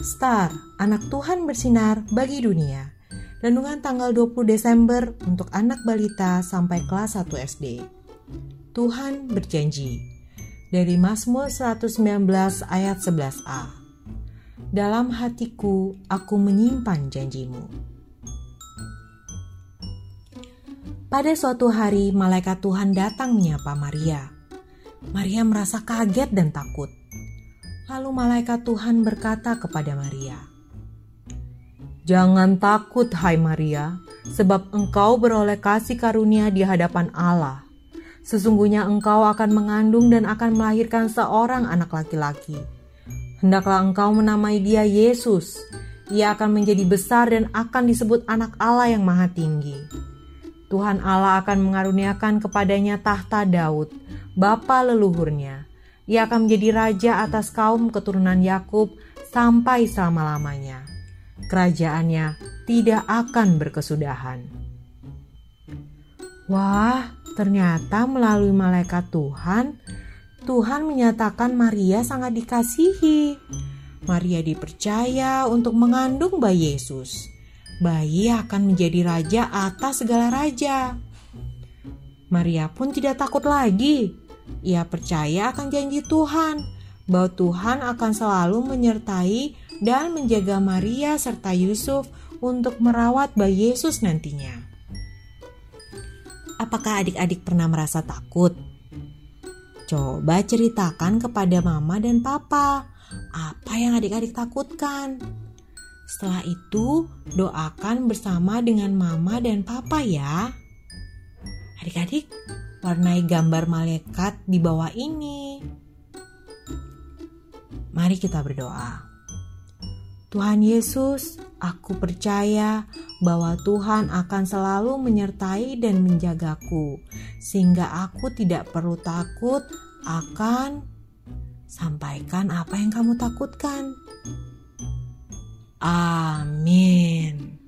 Star, anak Tuhan bersinar bagi dunia. Renungan tanggal 20 Desember untuk anak balita sampai kelas 1 SD. Tuhan berjanji. Dari Mazmur 119 ayat 11a. Dalam hatiku aku menyimpan janjimu. Pada suatu hari malaikat Tuhan datang menyapa Maria. Maria merasa kaget dan takut. Lalu malaikat Tuhan berkata kepada Maria, "Jangan takut, hai Maria, sebab engkau beroleh kasih karunia di hadapan Allah. Sesungguhnya engkau akan mengandung dan akan melahirkan seorang anak laki-laki. Hendaklah engkau menamai dia Yesus. Ia akan menjadi besar dan akan disebut Anak Allah yang Maha Tinggi." Tuhan Allah akan mengaruniakan kepadanya tahta Daud, bapa leluhurnya. Ia akan menjadi raja atas kaum keturunan Yakub sampai selama-lamanya. Kerajaannya tidak akan berkesudahan. Wah, ternyata melalui malaikat Tuhan, Tuhan menyatakan Maria sangat dikasihi. Maria dipercaya untuk mengandung bayi Yesus. Bayi akan menjadi raja atas segala raja. Maria pun tidak takut lagi ia percaya akan janji Tuhan bahwa Tuhan akan selalu menyertai dan menjaga Maria serta Yusuf untuk merawat bayi Yesus nantinya. Apakah adik-adik pernah merasa takut? Coba ceritakan kepada mama dan papa apa yang adik-adik takutkan. Setelah itu, doakan bersama dengan mama dan papa ya. Adik-adik, warnai gambar malaikat di bawah ini. Mari kita berdoa. Tuhan Yesus, aku percaya bahwa Tuhan akan selalu menyertai dan menjagaku, sehingga aku tidak perlu takut akan sampaikan apa yang kamu takutkan. Amin.